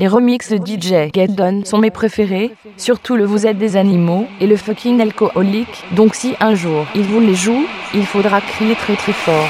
Les remixes de DJ Done sont mes préférés, surtout le Vous êtes des animaux et le fucking alcoolique. Donc si un jour il vous les joue, il faudra crier très très fort.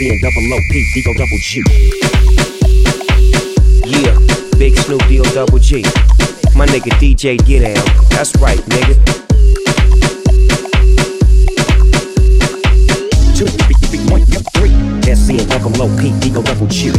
C and double O P D O double G. Yeah, big Snoop D O double G. My nigga DJ get down. That's right, nigga. Two, three, one, three. S C and double O P D O double G.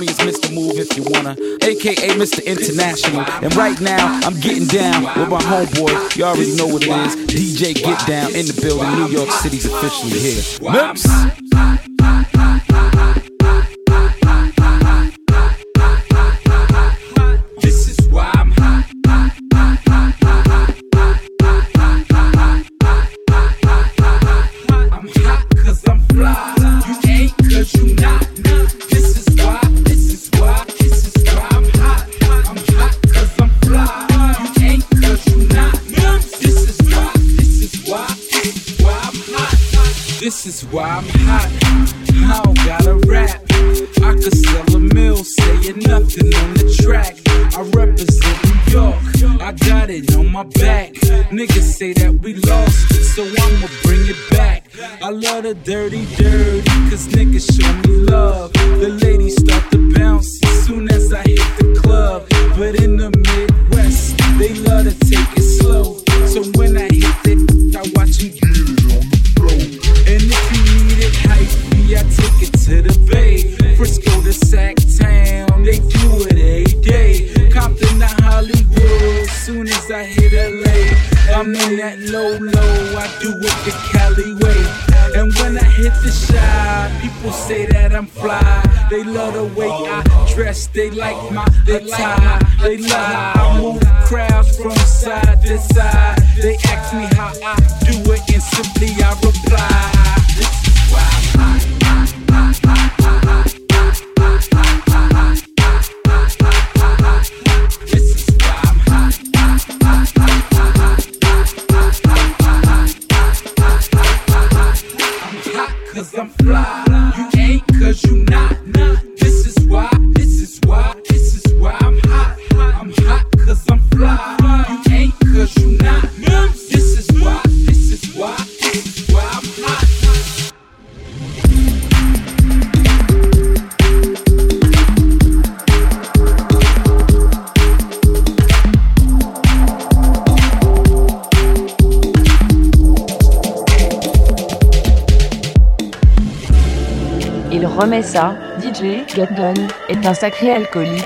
me as Mr. Move if you wanna, aka Mr. International. And right now, I'm getting down with my homeboy. You already know what it is. DJ Get Down in the building. New York City's officially here. Mips. I'm in that low, low, I do it the Cali way. And when I hit the shot, people say that I'm fly. They love the way I dress, they like my attire. They love how I move crowds from side to side. They ask me how I do it, and simply I reply. Remets ça, DJ done, est un sacré alcoolique.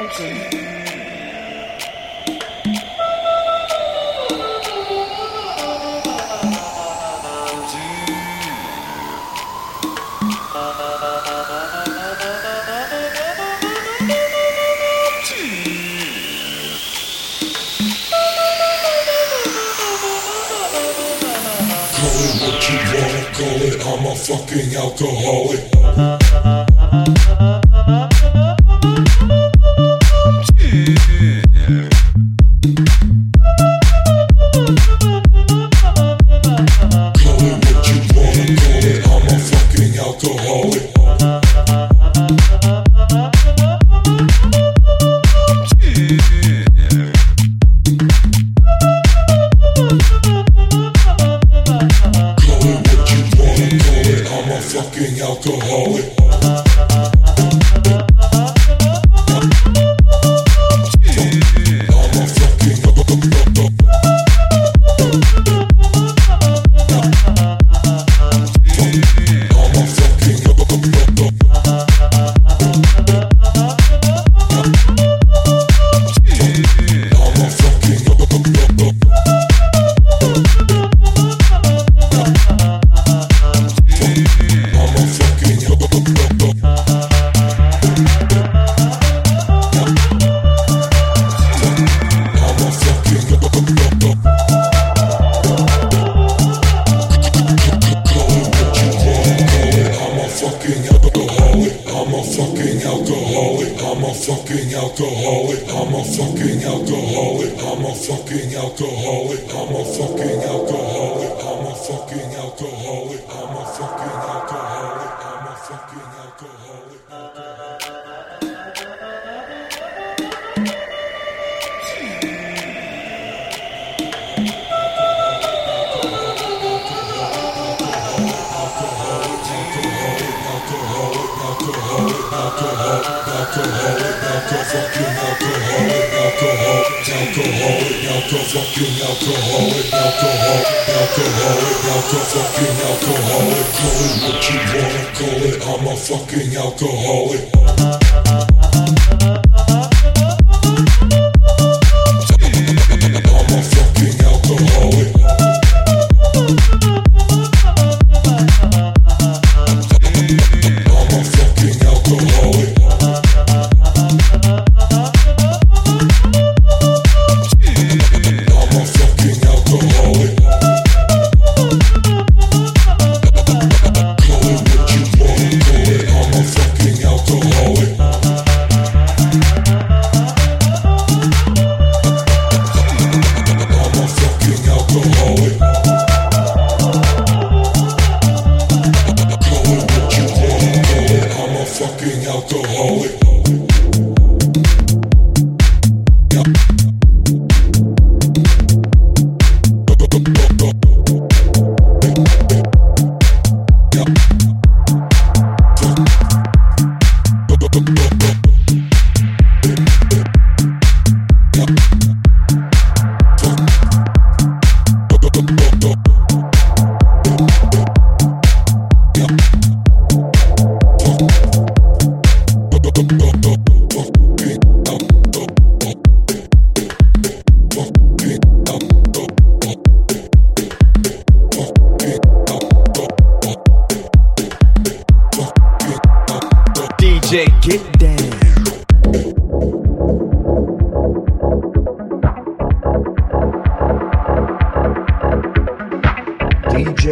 alcoholic, alcoholic, alcoholic, alcoholic, fucking alcoholic. Call it what you wanna call it. I'm a fucking alcoholic. fucking alcoholic.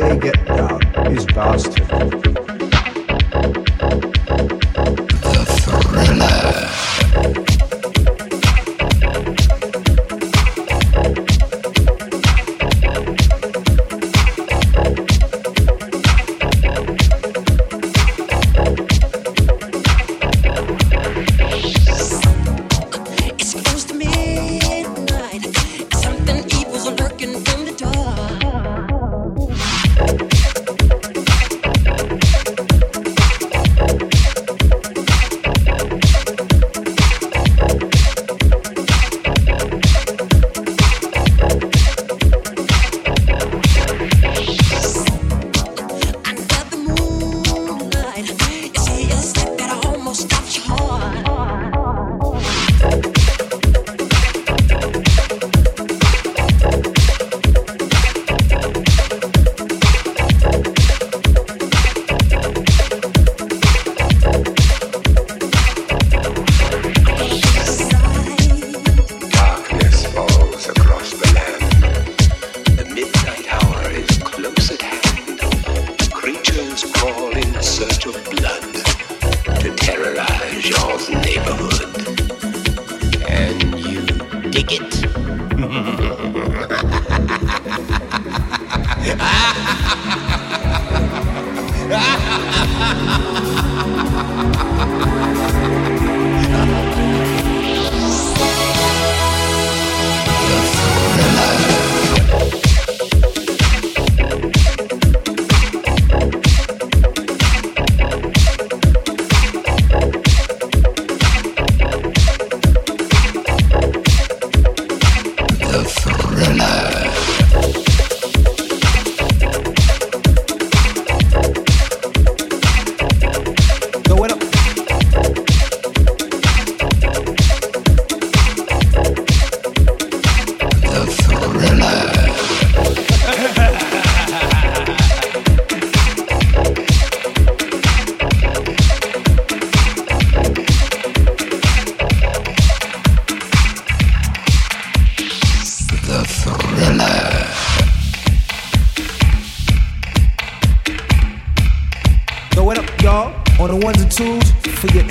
they get down is bastard.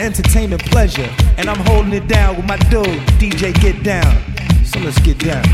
entertainment pleasure. And I'm holding it down with my dude, DJ Get Down. So let's get down.